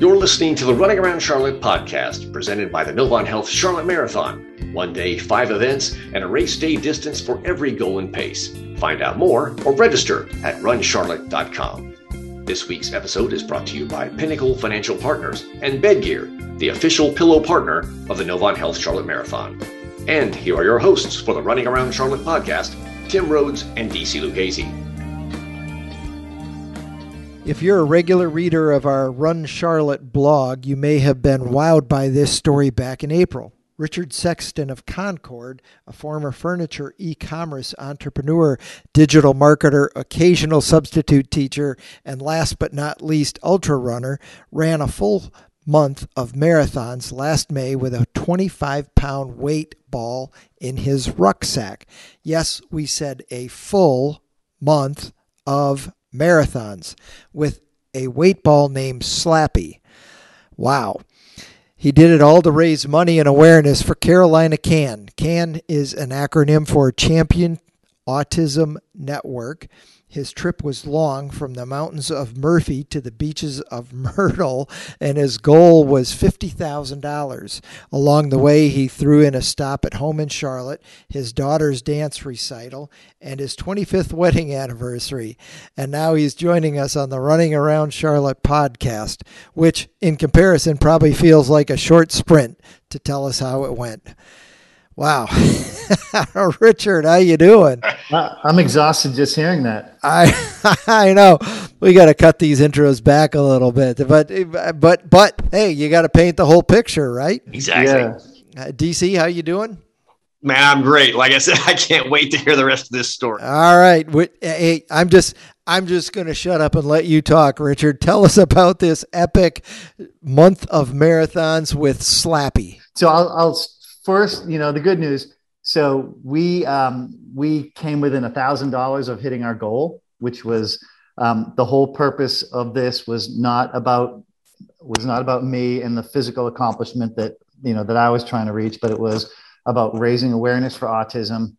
You're listening to the Running Around Charlotte podcast, presented by the Novant Health Charlotte Marathon. One day, five events, and a race day distance for every goal and pace. Find out more or register at runcharlotte.com. This week's episode is brought to you by Pinnacle Financial Partners and Bedgear, the official pillow partner of the Novant Health Charlotte Marathon. And here are your hosts for the Running Around Charlotte podcast, Tim Rhodes and DC Lucchese. If you're a regular reader of our Run Charlotte blog, you may have been wowed by this story back in April. Richard Sexton of Concord, a former furniture e commerce entrepreneur, digital marketer, occasional substitute teacher, and last but not least, ultra runner, ran a full month of marathons last May with a 25 pound weight ball in his rucksack. Yes, we said a full month of marathons with a weight ball named Slappy. Wow. He did it all to raise money and awareness for Carolina CAN. CAN is an acronym for Champion Autism Network. His trip was long from the mountains of Murphy to the beaches of Myrtle, and his goal was $50,000. Along the way, he threw in a stop at home in Charlotte, his daughter's dance recital, and his 25th wedding anniversary. And now he's joining us on the Running Around Charlotte podcast, which, in comparison, probably feels like a short sprint to tell us how it went. Wow, Richard, how you doing? I'm exhausted just hearing that. I I know we got to cut these intros back a little bit, but but but hey, you got to paint the whole picture, right? Exactly. Yeah. Uh, DC, how you doing? Man, I'm great. Like I said, I can't wait to hear the rest of this story. All right, hey, I'm just I'm just going to shut up and let you talk, Richard. Tell us about this epic month of marathons with Slappy. So I'll, I'll first, you know, the good news. So we um, we came within a thousand dollars of hitting our goal, which was um, the whole purpose of this was not about was not about me and the physical accomplishment that you know that I was trying to reach, but it was about raising awareness for autism,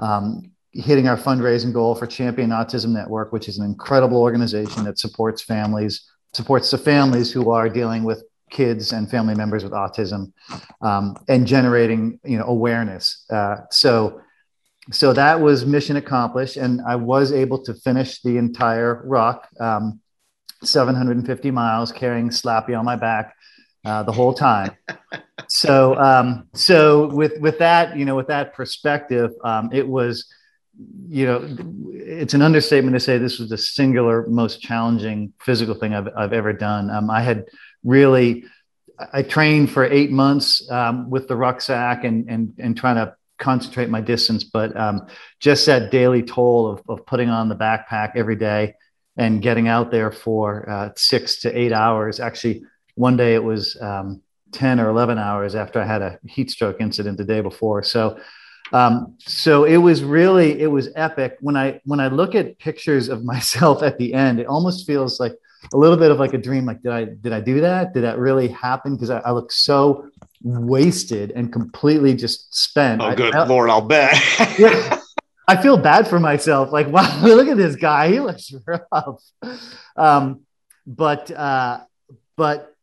um, hitting our fundraising goal for Champion Autism Network, which is an incredible organization that supports families, supports the families who are dealing with kids and family members with autism um, and generating you know awareness. Uh, so so that was mission accomplished and i was able to finish the entire ruck um, 750 miles carrying slappy on my back uh, the whole time. So um, so with with that you know with that perspective um, it was you know it's an understatement to say this was the singular most challenging physical thing i've, I've ever done. Um, i had really I trained for eight months um, with the rucksack and and and trying to concentrate my distance, but um, just that daily toll of, of putting on the backpack every day and getting out there for uh, six to eight hours. Actually, one day it was um, ten or eleven hours after I had a heat stroke incident the day before. So. Um, so it was really it was epic when i when i look at pictures of myself at the end it almost feels like a little bit of like a dream like did i did i do that? Did that really happen? Because I, I, look so wasted and completely just spent. Oh good I, lord i'll bet. Yeah, i feel bad for myself. Like wow look at this guy. He looks rough. Um, but uh, but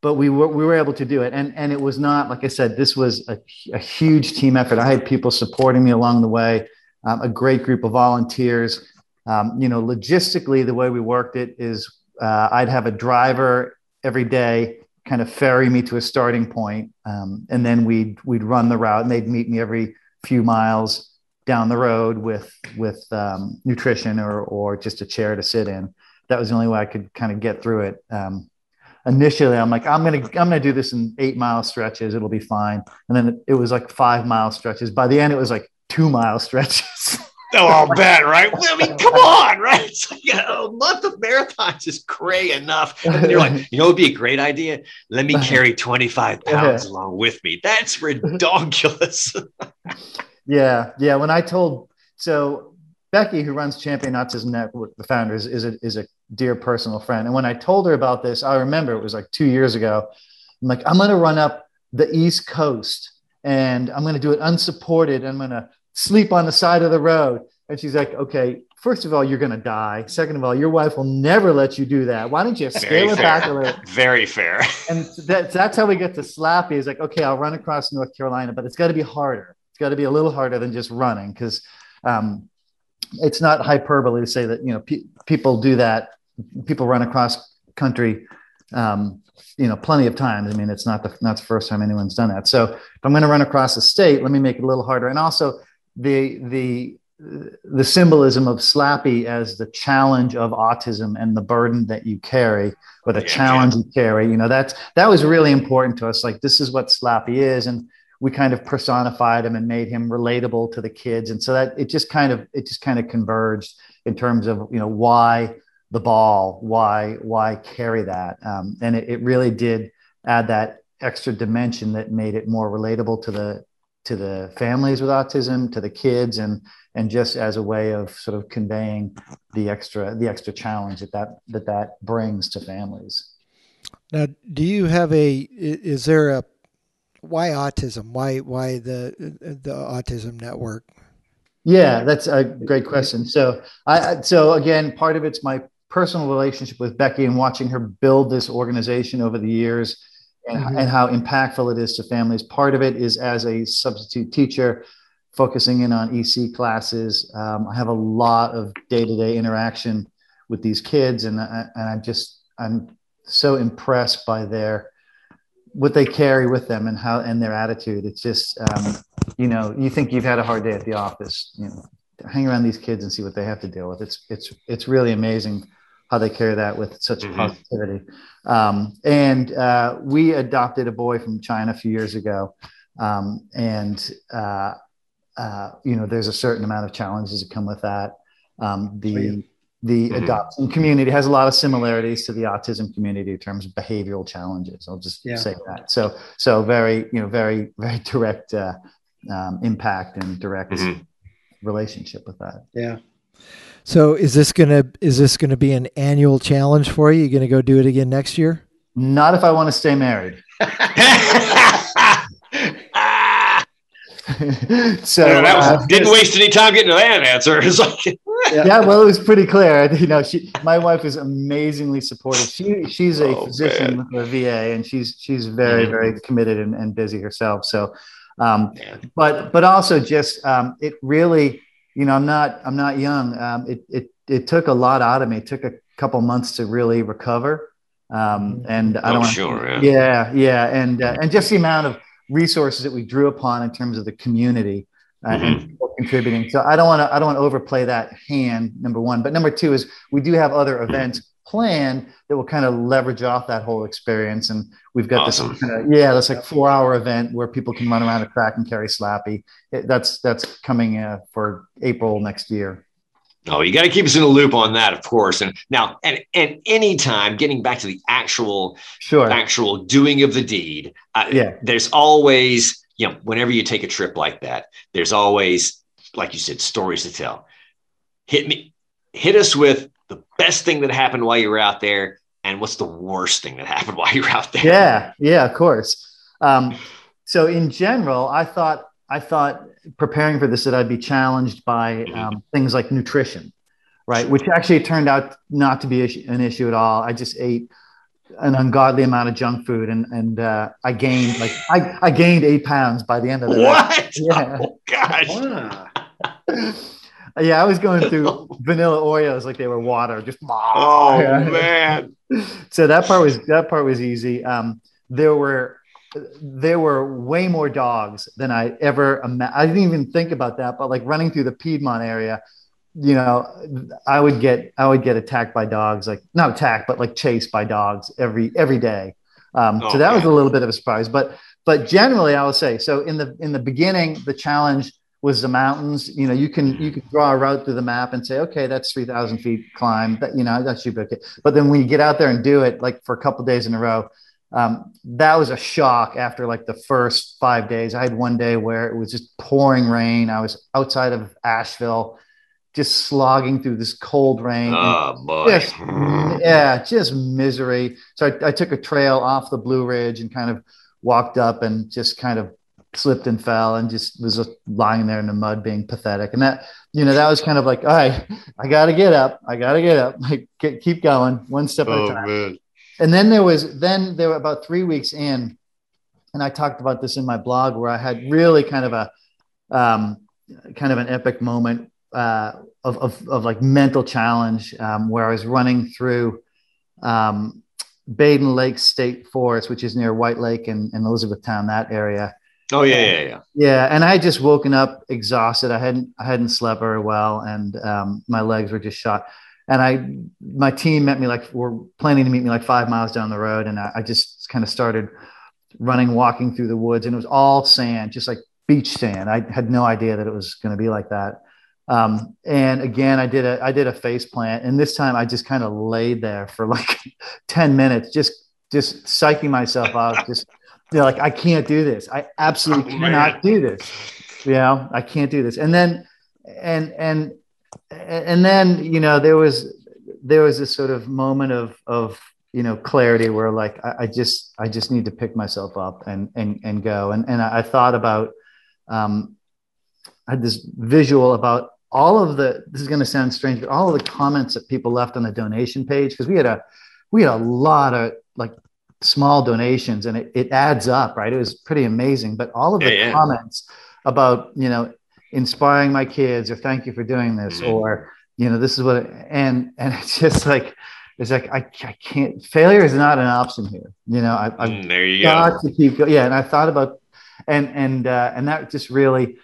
but we were we were able to do it. And and it was not like i said this was a, a huge team effort. I had people supporting me along the way um, a great group of volunteers. Um, you know logistically the way we worked it is uh, I'd have a driver every day kind of ferry me to a starting point, um, and then we'd we'd run the route, and they'd meet me every few miles down the road with with um, nutrition or or just a chair to sit in. That was the only way I could kind of get through it. Um, initially, I'm like, I'm gonna I'm gonna do this in eight mile stretches. It'll be fine. And then it, was like five mile stretches. By the end, it was like two mile stretches. Oh, I'll bet, right? I mean, come on, right? It's like, a month of marathons is cray enough. And you're like, you know, it'd be a great idea. Let me carry 25 pounds along with me. That's ridiculous. yeah. Yeah. When I told, so Becky, who runs Champion Autism Network, the founder, is, is, a, is a dear personal friend. And when I told her about this, I remember it was like two years ago. I'm like, I'm going to run up the East Coast and I'm going to do it unsupported. I'm going to sleep on the side of the road. And she's like, okay, first of all, you're going to die. Second of all, your wife will never let you do that. Why don't you scale it back a little? Very fair. And that's that's how we get to Slappy. Is like, okay, I'll run across North Carolina, but it's got to be harder. It's got to be a little harder than just running because um, it's not hyperbole to say that you know pe- people do that. People run across country. Um, you know, plenty of times. I mean, it's not the not the first time anyone's done that. So if I'm going to run across the state, let me make it a little harder. And also, the the the symbolism of Slappy as the challenge of autism and the burden that you carry or the yeah, challenge yeah. you carry, you know, that's that was really important to us. Like this is what Slappy is. And we kind of personified him and made him relatable to the kids. And so that it just kind of it just kind of converged in terms of, you know, why the ball, why, why carry that. Um, and it, it really did add that extra dimension that made it more relatable to the to the families with autism, to the kids, and and just as a way of sort of conveying the extra the extra challenge that that that, that brings to families. Now, do you have a? Is there a why autism? Why why the the autism network? Yeah, that's a great question. So I so again, part of it's my personal relationship with Becky and watching her build this organization over the years and, mm-hmm. and how impactful it is to families. Part of it is as a substitute teacher, focusing in on EC classes. Um, I have a lot of day to day interaction with these kids, and, I, and I'm just I'm so impressed by their what they carry with them and how and their attitude. It's just um, you know you think you've had a hard day at the office, you know, hang around these kids and see what they have to deal with. It's it's it's really amazing how they carry that with such mm-hmm. positivity. Um, and uh, we adopted a boy from China a few years ago, um, and uh, uh, you know there's a certain amount of challenges that come with that. Um, the the mm-hmm. adoption community has a lot of similarities to the autism community in terms of behavioral challenges. I'll just yeah. say that. So so very you know very very direct uh, um, impact and direct mm-hmm. relationship with that. Yeah. So is this gonna is this gonna be an annual challenge for you? You gonna go do it again next year? Not if I want to stay married. so that was, uh, didn't waste any time getting to that answer. Like, yeah. yeah. well, it was pretty clear. You know, she, my wife is amazingly supportive. She, she's a oh, physician man. with the VA, and she's she's very mm-hmm. very committed and, and busy herself. So, um, but but also just um, it really you know, I'm not I'm not young. Um, it it it took a lot out of me. It took a couple months to really recover. Um, and I don't. Oh, sure. Yeah. yeah, yeah, and uh, and just the amount of resources that we drew upon in terms of the community uh, mm-hmm. and people contributing. So I don't want to I don't want to overplay that hand. Number one, but number two is we do have other events planned that will kind of leverage off that whole experience. And we've got awesome. this yeah, that's like four hour event where people can run around a track and carry Slappy. It, that's that's coming uh, for April next year. Oh, you got to keep us in the loop on that, of course. And now, and and time, getting back to the actual, sure, actual doing of the deed. Uh, yeah, there's always, you know, whenever you take a trip like that, there's always, like you said, stories to tell. Hit me, hit us with the best thing that happened while you were out there, and what's the worst thing that happened while you were out there? Yeah, yeah, of course. Um, so in general, I thought I thought preparing for this that I'd be challenged by um, things like nutrition, right? Which actually turned out not to be an issue at all. I just ate an ungodly amount of junk food and and uh, I gained like I, I gained eight pounds by the end of the what? Yeah. Oh gosh. yeah, I was going through vanilla Oreos like they were water, just oh man. so that part was that part was easy. Um, there were there were way more dogs than I ever imagined. I didn't even think about that, but like running through the Piedmont area, you know, I would get I would get attacked by dogs, like not attacked, but like chased by dogs every every day. Um, oh, so that man. was a little bit of a surprise, but but generally, I would say so. In the in the beginning, the challenge was the mountains. You know, you can you can draw a route through the map and say, okay, that's three thousand feet climb. But you know, that should be okay. But then when you get out there and do it, like for a couple days in a row, um, that was a shock after like the first five days. I had one day where it was just pouring rain. I was outside of Asheville, just slogging through this cold rain. Oh boy. Just, yeah, just misery. So I, I, took a trail off the Blue Ridge and kind of walked up and just kind of slipped and fell and just was just lying there in the mud being pathetic. And that, you know, that was kind of like, all right, I got to get up. I got to get up. Like, get, keep going one step oh, at a oh, time. Man. And then there was, then there were about three weeks in, and I talked about this in my blog where I had really kind of a, um, kind of an epic moment uh, of, of, of like mental challenge um, where I was running through um, Bladen Lake State Forest, which is near White Lake and, and Elizabethtown, that area. Oh yeah, yeah, yeah. Yeah, and I had just woken up exhausted. I hadn't I hadn't slept very well, and um, my legs were just shot. And I, my team met me like we're planning to meet me like five miles down the road, and I, I just kind of started running, walking through the woods, and it was all sand, just like beach sand. I had no idea that it was going to be like that. Um, and again, I did a I did a face plant, and this time I just kind of laid there for like ten minutes, just just psyching myself out, just they're like, I can't do this. I absolutely oh, cannot do this. You know, I can't do this. And then, and and and then, you know, there was there was this sort of moment of of you know clarity where like I, I just I just need to pick myself up and and and go. And and I thought about um, I had this visual about all of the this is going to sound strange, but all of the comments that people left on the donation page because we had a we had a lot of like small donations and it, it adds up, right? It was pretty amazing. But all of the yeah, yeah. comments about, you know, inspiring my kids or thank you for doing this mm-hmm. or, you know, this is what, it, and, and it's just like, it's like, I, I can't, failure is not an option here. You know, I, I've mm, there you got go. to keep going. Yeah. And I thought about, and, and, uh, and that just really,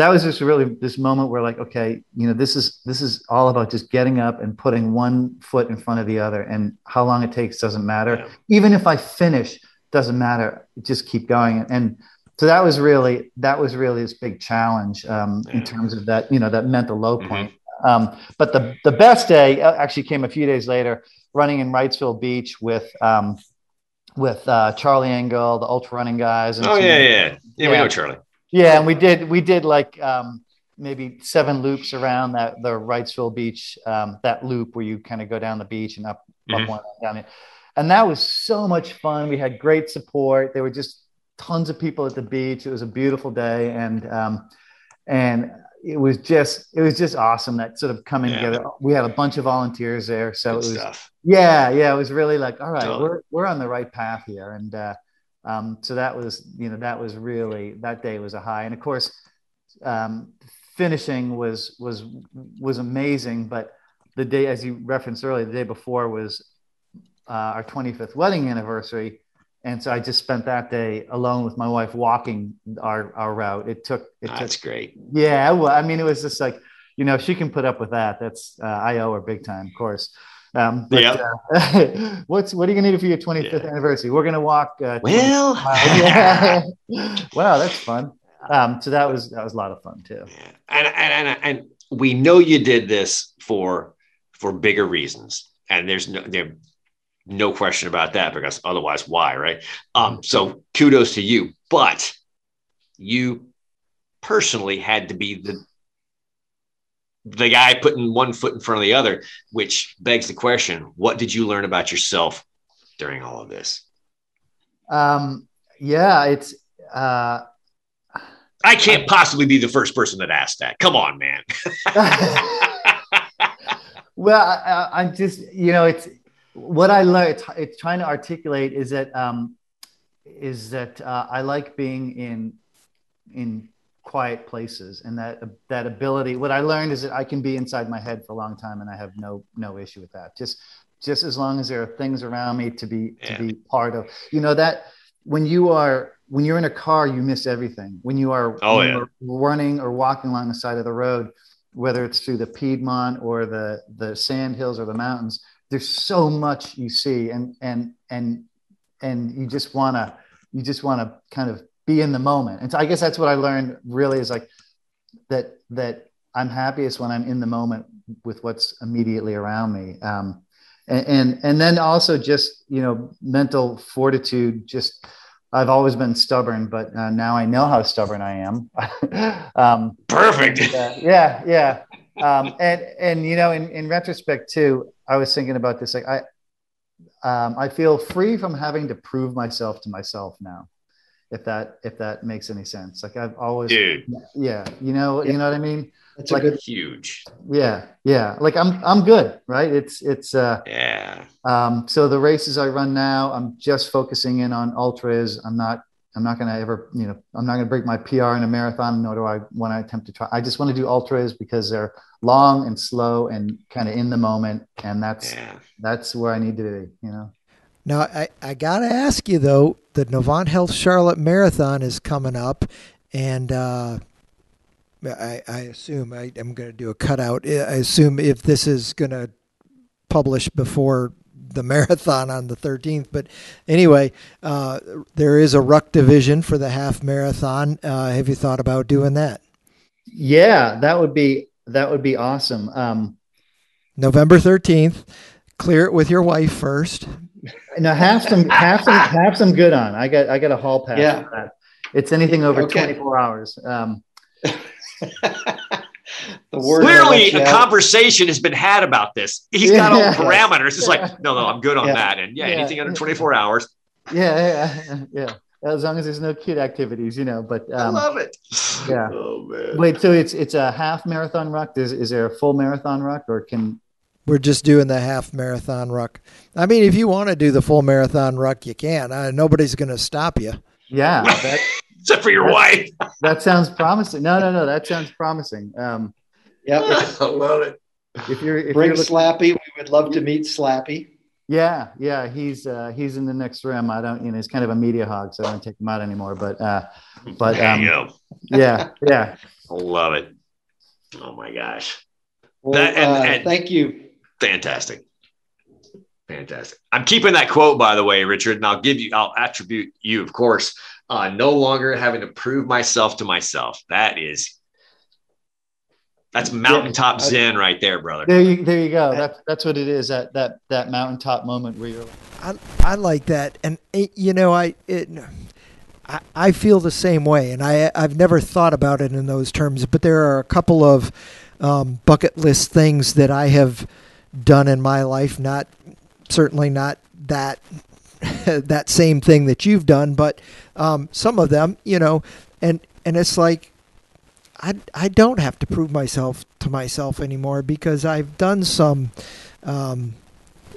that was just really this moment where like okay you know this is this is all about just getting up and putting one foot in front of the other and how long it takes doesn't matter yeah. even if i finish doesn't matter just keep going and so that was really that was really this big challenge um, yeah. in terms of that you know that mental low mm-hmm. point mm-hmm. um, but the the best day uh, actually came a few days later running in wrightsville beach with um, with uh, charlie engle the ultra running guys and oh yeah, yeah yeah yeah we know charlie yeah, and we did we did like um, maybe seven loops around that the Wrightsville Beach, um, that loop where you kind of go down the beach and up, mm-hmm. up one down it. And that was so much fun. We had great support. There were just tons of people at the beach. It was a beautiful day, and um, and it was just it was just awesome that sort of coming yeah. together. We had a bunch of volunteers there, so Good it was stuff. yeah, yeah. It was really like, all right, we're we're on the right path here, and uh, um, so that was, you know, that was really that day was a high, and of course, um, finishing was was was amazing. But the day, as you referenced earlier, the day before was uh, our 25th wedding anniversary, and so I just spent that day alone with my wife walking our our route. It took it That's took, great. Yeah, well, I mean, it was just like you know, she can put up with that. That's uh, I owe her big time, of course. Um, but, yeah. Uh, what's what are you gonna do for your 25th yeah. anniversary? We're gonna walk. Uh, well, wow, that's fun. Um, so that was that was a lot of fun too. And, and and and we know you did this for for bigger reasons, and there's no there, no question about that because otherwise, why, right? Um, so kudos to you, but you personally had to be the the guy putting one foot in front of the other, which begs the question: What did you learn about yourself during all of this? Um, yeah, it's. Uh, I can't possibly be the first person that asked that. Come on, man. well, I, am just, you know, it's what I learned. It's, it's trying to articulate is that um, is that uh, I like being in in quiet places and that that ability what i learned is that i can be inside my head for a long time and i have no no issue with that just just as long as there are things around me to be yeah. to be part of you know that when you are when you're in a car you miss everything when you are, oh, yeah. running or walking along the side of the road whether it's through the piedmont or the the sand hills or the mountains there's so much you see and and and and you just want to you just want to kind of be in the moment. And so I guess that's what I learned really is like that that I'm happiest when I'm in the moment with what's immediately around me. Um, and, and, and then also just you know mental fortitude. Just I've always been stubborn, but uh, now I know how stubborn I am. um, Perfect. Uh, yeah, yeah. Um, and and you know, in, in retrospect too, I was thinking about this. Like I, um, I feel free from having to prove myself to myself now if that if that makes any sense. Like I've always, dude, yeah, you know, yeah. you know what I mean. That's like, a good huge. Yeah, yeah. Like I'm I'm good, right? It's it's uh yeah. Um, so the races I run now, I'm just focusing in on ultras. I'm not I'm not going to ever, you know, I'm not going to break my PR in a marathon, nor do I want to attempt to try. I just want to do ultras because they're long and slow and kind of in the moment, and that's yeah. that's where I need to be, you know. Now I I got to ask you though, the Novant Health Charlotte Marathon is coming up, and uh, I I assume I, am going to do a cutout. I assume if this is going to publish before the marathon on the 13th. But anyway, uh, there is a ruck division for the half marathon. Uh, have you thought about doing that? Yeah, that would be that would be awesome. Um, November 13th. Clear it with your wife first. No, have some have some have some good on. I got I got a hall pass. Yeah. It's anything over okay. 24 hours. Um, Clearly, a conversation has been had about this. He's got all parameters. It's like, no, no, I'm good on yeah. that. And yeah, yeah, anything under 24 hours. Yeah, yeah, yeah. As long as there's no kid activities, you know. But um, I love it. Yeah. Oh man. Wait, so it's it's a half marathon ruck. Is is there a full marathon ruck, or can? We're just doing the half marathon ruck. I mean, if you want to do the full marathon ruck, you can. Uh, nobody's going to stop you. Yeah. That, Except for your that, wife. that sounds promising. No, no, no. That sounds promising. Um, yeah, I love it. If you're if bring you're looking, Slappy, we would love to meet Slappy. Yeah, yeah, he's uh, he's in the next room. I don't, you know, he's kind of a media hog, so I don't take him out anymore. But uh, but um, yeah, yeah, I love it. Oh my gosh, well, that, and, uh, and thank you. Fantastic, fantastic. I'm keeping that quote, by the way, Richard, and I'll give you, I'll attribute you, of course. Uh, no longer having to prove myself to myself. That is that's mountaintop yeah, zen right there, brother. There you, there you go. That's that's what it is. That that that mountaintop moment where you're. I I like that, and it, you know, I it. I, I feel the same way, and I I've never thought about it in those terms. But there are a couple of um, bucket list things that I have done in my life. Not certainly not that that same thing that you've done, but um, some of them, you know, and and it's like I, I don't have to prove myself to myself anymore because I've done some um,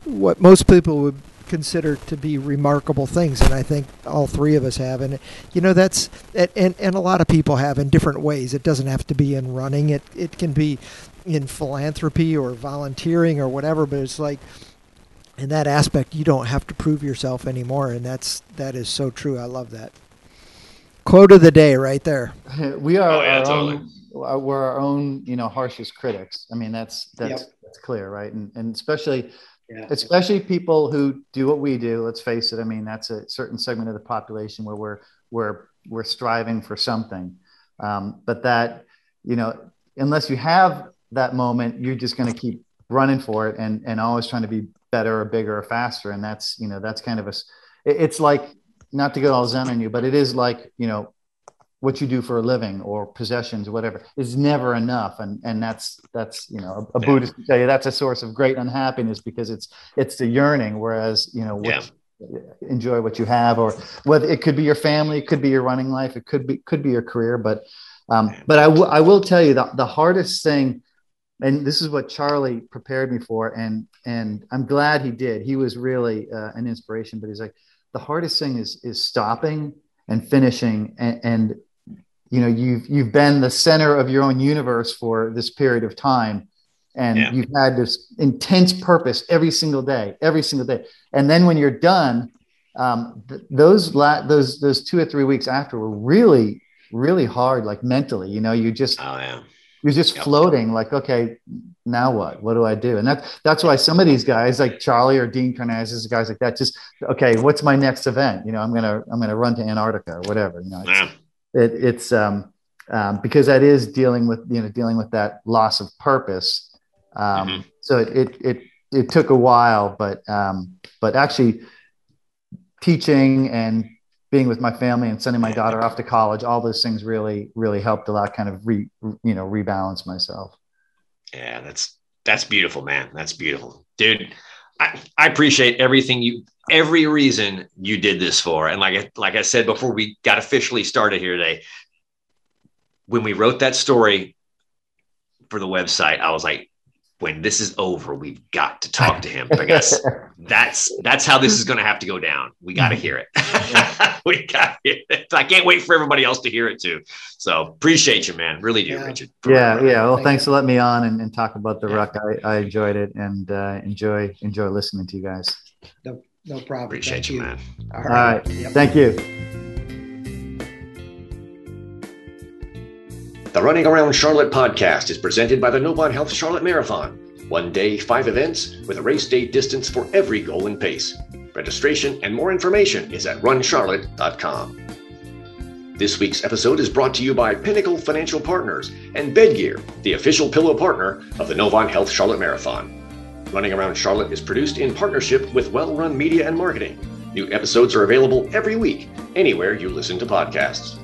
what most people would consider to be remarkable things and I think all three of us have and you know that's and, and a lot of people have in different ways it doesn't have to be in running it it can be in philanthropy or volunteering or whatever but it's like in that aspect you don't have to prove yourself anymore and that's that is so true I love that Quote of the day, right there. We are oh, yeah, our totally. own. Uh, we're our own, you know, harshest critics. I mean, that's that's yep. that's clear, right? And and especially, yeah. especially people who do what we do. Let's face it. I mean, that's a certain segment of the population where we're we're we're striving for something. Um, but that, you know, unless you have that moment, you're just going to keep running for it and and always trying to be better or bigger or faster. And that's you know that's kind of a. It's like not to get all zen on you, but it is like, you know, what you do for a living or possessions or whatever is never enough. And, and that's, that's, you know, a, a yeah. Buddhist tell you that's a source of great unhappiness because it's, it's the yearning. Whereas, you know, what, yeah. enjoy what you have, or whether it could be your family, it could be your running life, it could be, could be your career. But, um, but I, w- I will tell you that the hardest thing, and this is what Charlie prepared me for. And, and I'm glad he did. He was really uh, an inspiration, but he's like, the hardest thing is is stopping and finishing and, and you know you've you've been the center of your own universe for this period of time and yeah. you've had this intense purpose every single day every single day and then when you're done um, th- those la- those those two or three weeks after were really really hard like mentally you know you just oh, yeah. You're just yep. floating like okay now what? What do I do? And that that's why some of these guys like Charlie or Dean Karnazes, guys like that, just okay, what's my next event? You know, I'm gonna I'm gonna run to Antarctica or whatever. You know, it's, yeah. it, it's um, um, because that is dealing with you know dealing with that loss of purpose. Um, mm-hmm. So it, it it it took a while, but um, but actually teaching and being with my family and sending my daughter off to college, all those things really really helped a lot, kind of re you know rebalance myself. Yeah, that's that's beautiful, man. That's beautiful, dude. I, I appreciate everything you every reason you did this for. And like like I said before we got officially started here today, when we wrote that story for the website, I was like, when this is over, we've got to talk to him because that's that's how this is going to have to go down. We got to hear it. we got it. I can't wait for everybody else to hear it too. So appreciate you, man. Really do, yeah. Richard. Yeah, yeah. Well, thanks for letting me on and, and talk about the yeah. ruck. I, I enjoyed it and uh, enjoy enjoy listening to you guys. No, no problem. Appreciate you, you, man. All right. All right. Yep. Thank you. The Running Around Charlotte podcast is presented by the Novant Health Charlotte Marathon. One day, five events with a race day distance for every goal and pace. Registration and more information is at runcharlotte.com. This week's episode is brought to you by Pinnacle Financial Partners and Bedgear, the official pillow partner of the Novant Health Charlotte Marathon. Running Around Charlotte is produced in partnership with Well Run Media and Marketing. New episodes are available every week, anywhere you listen to podcasts.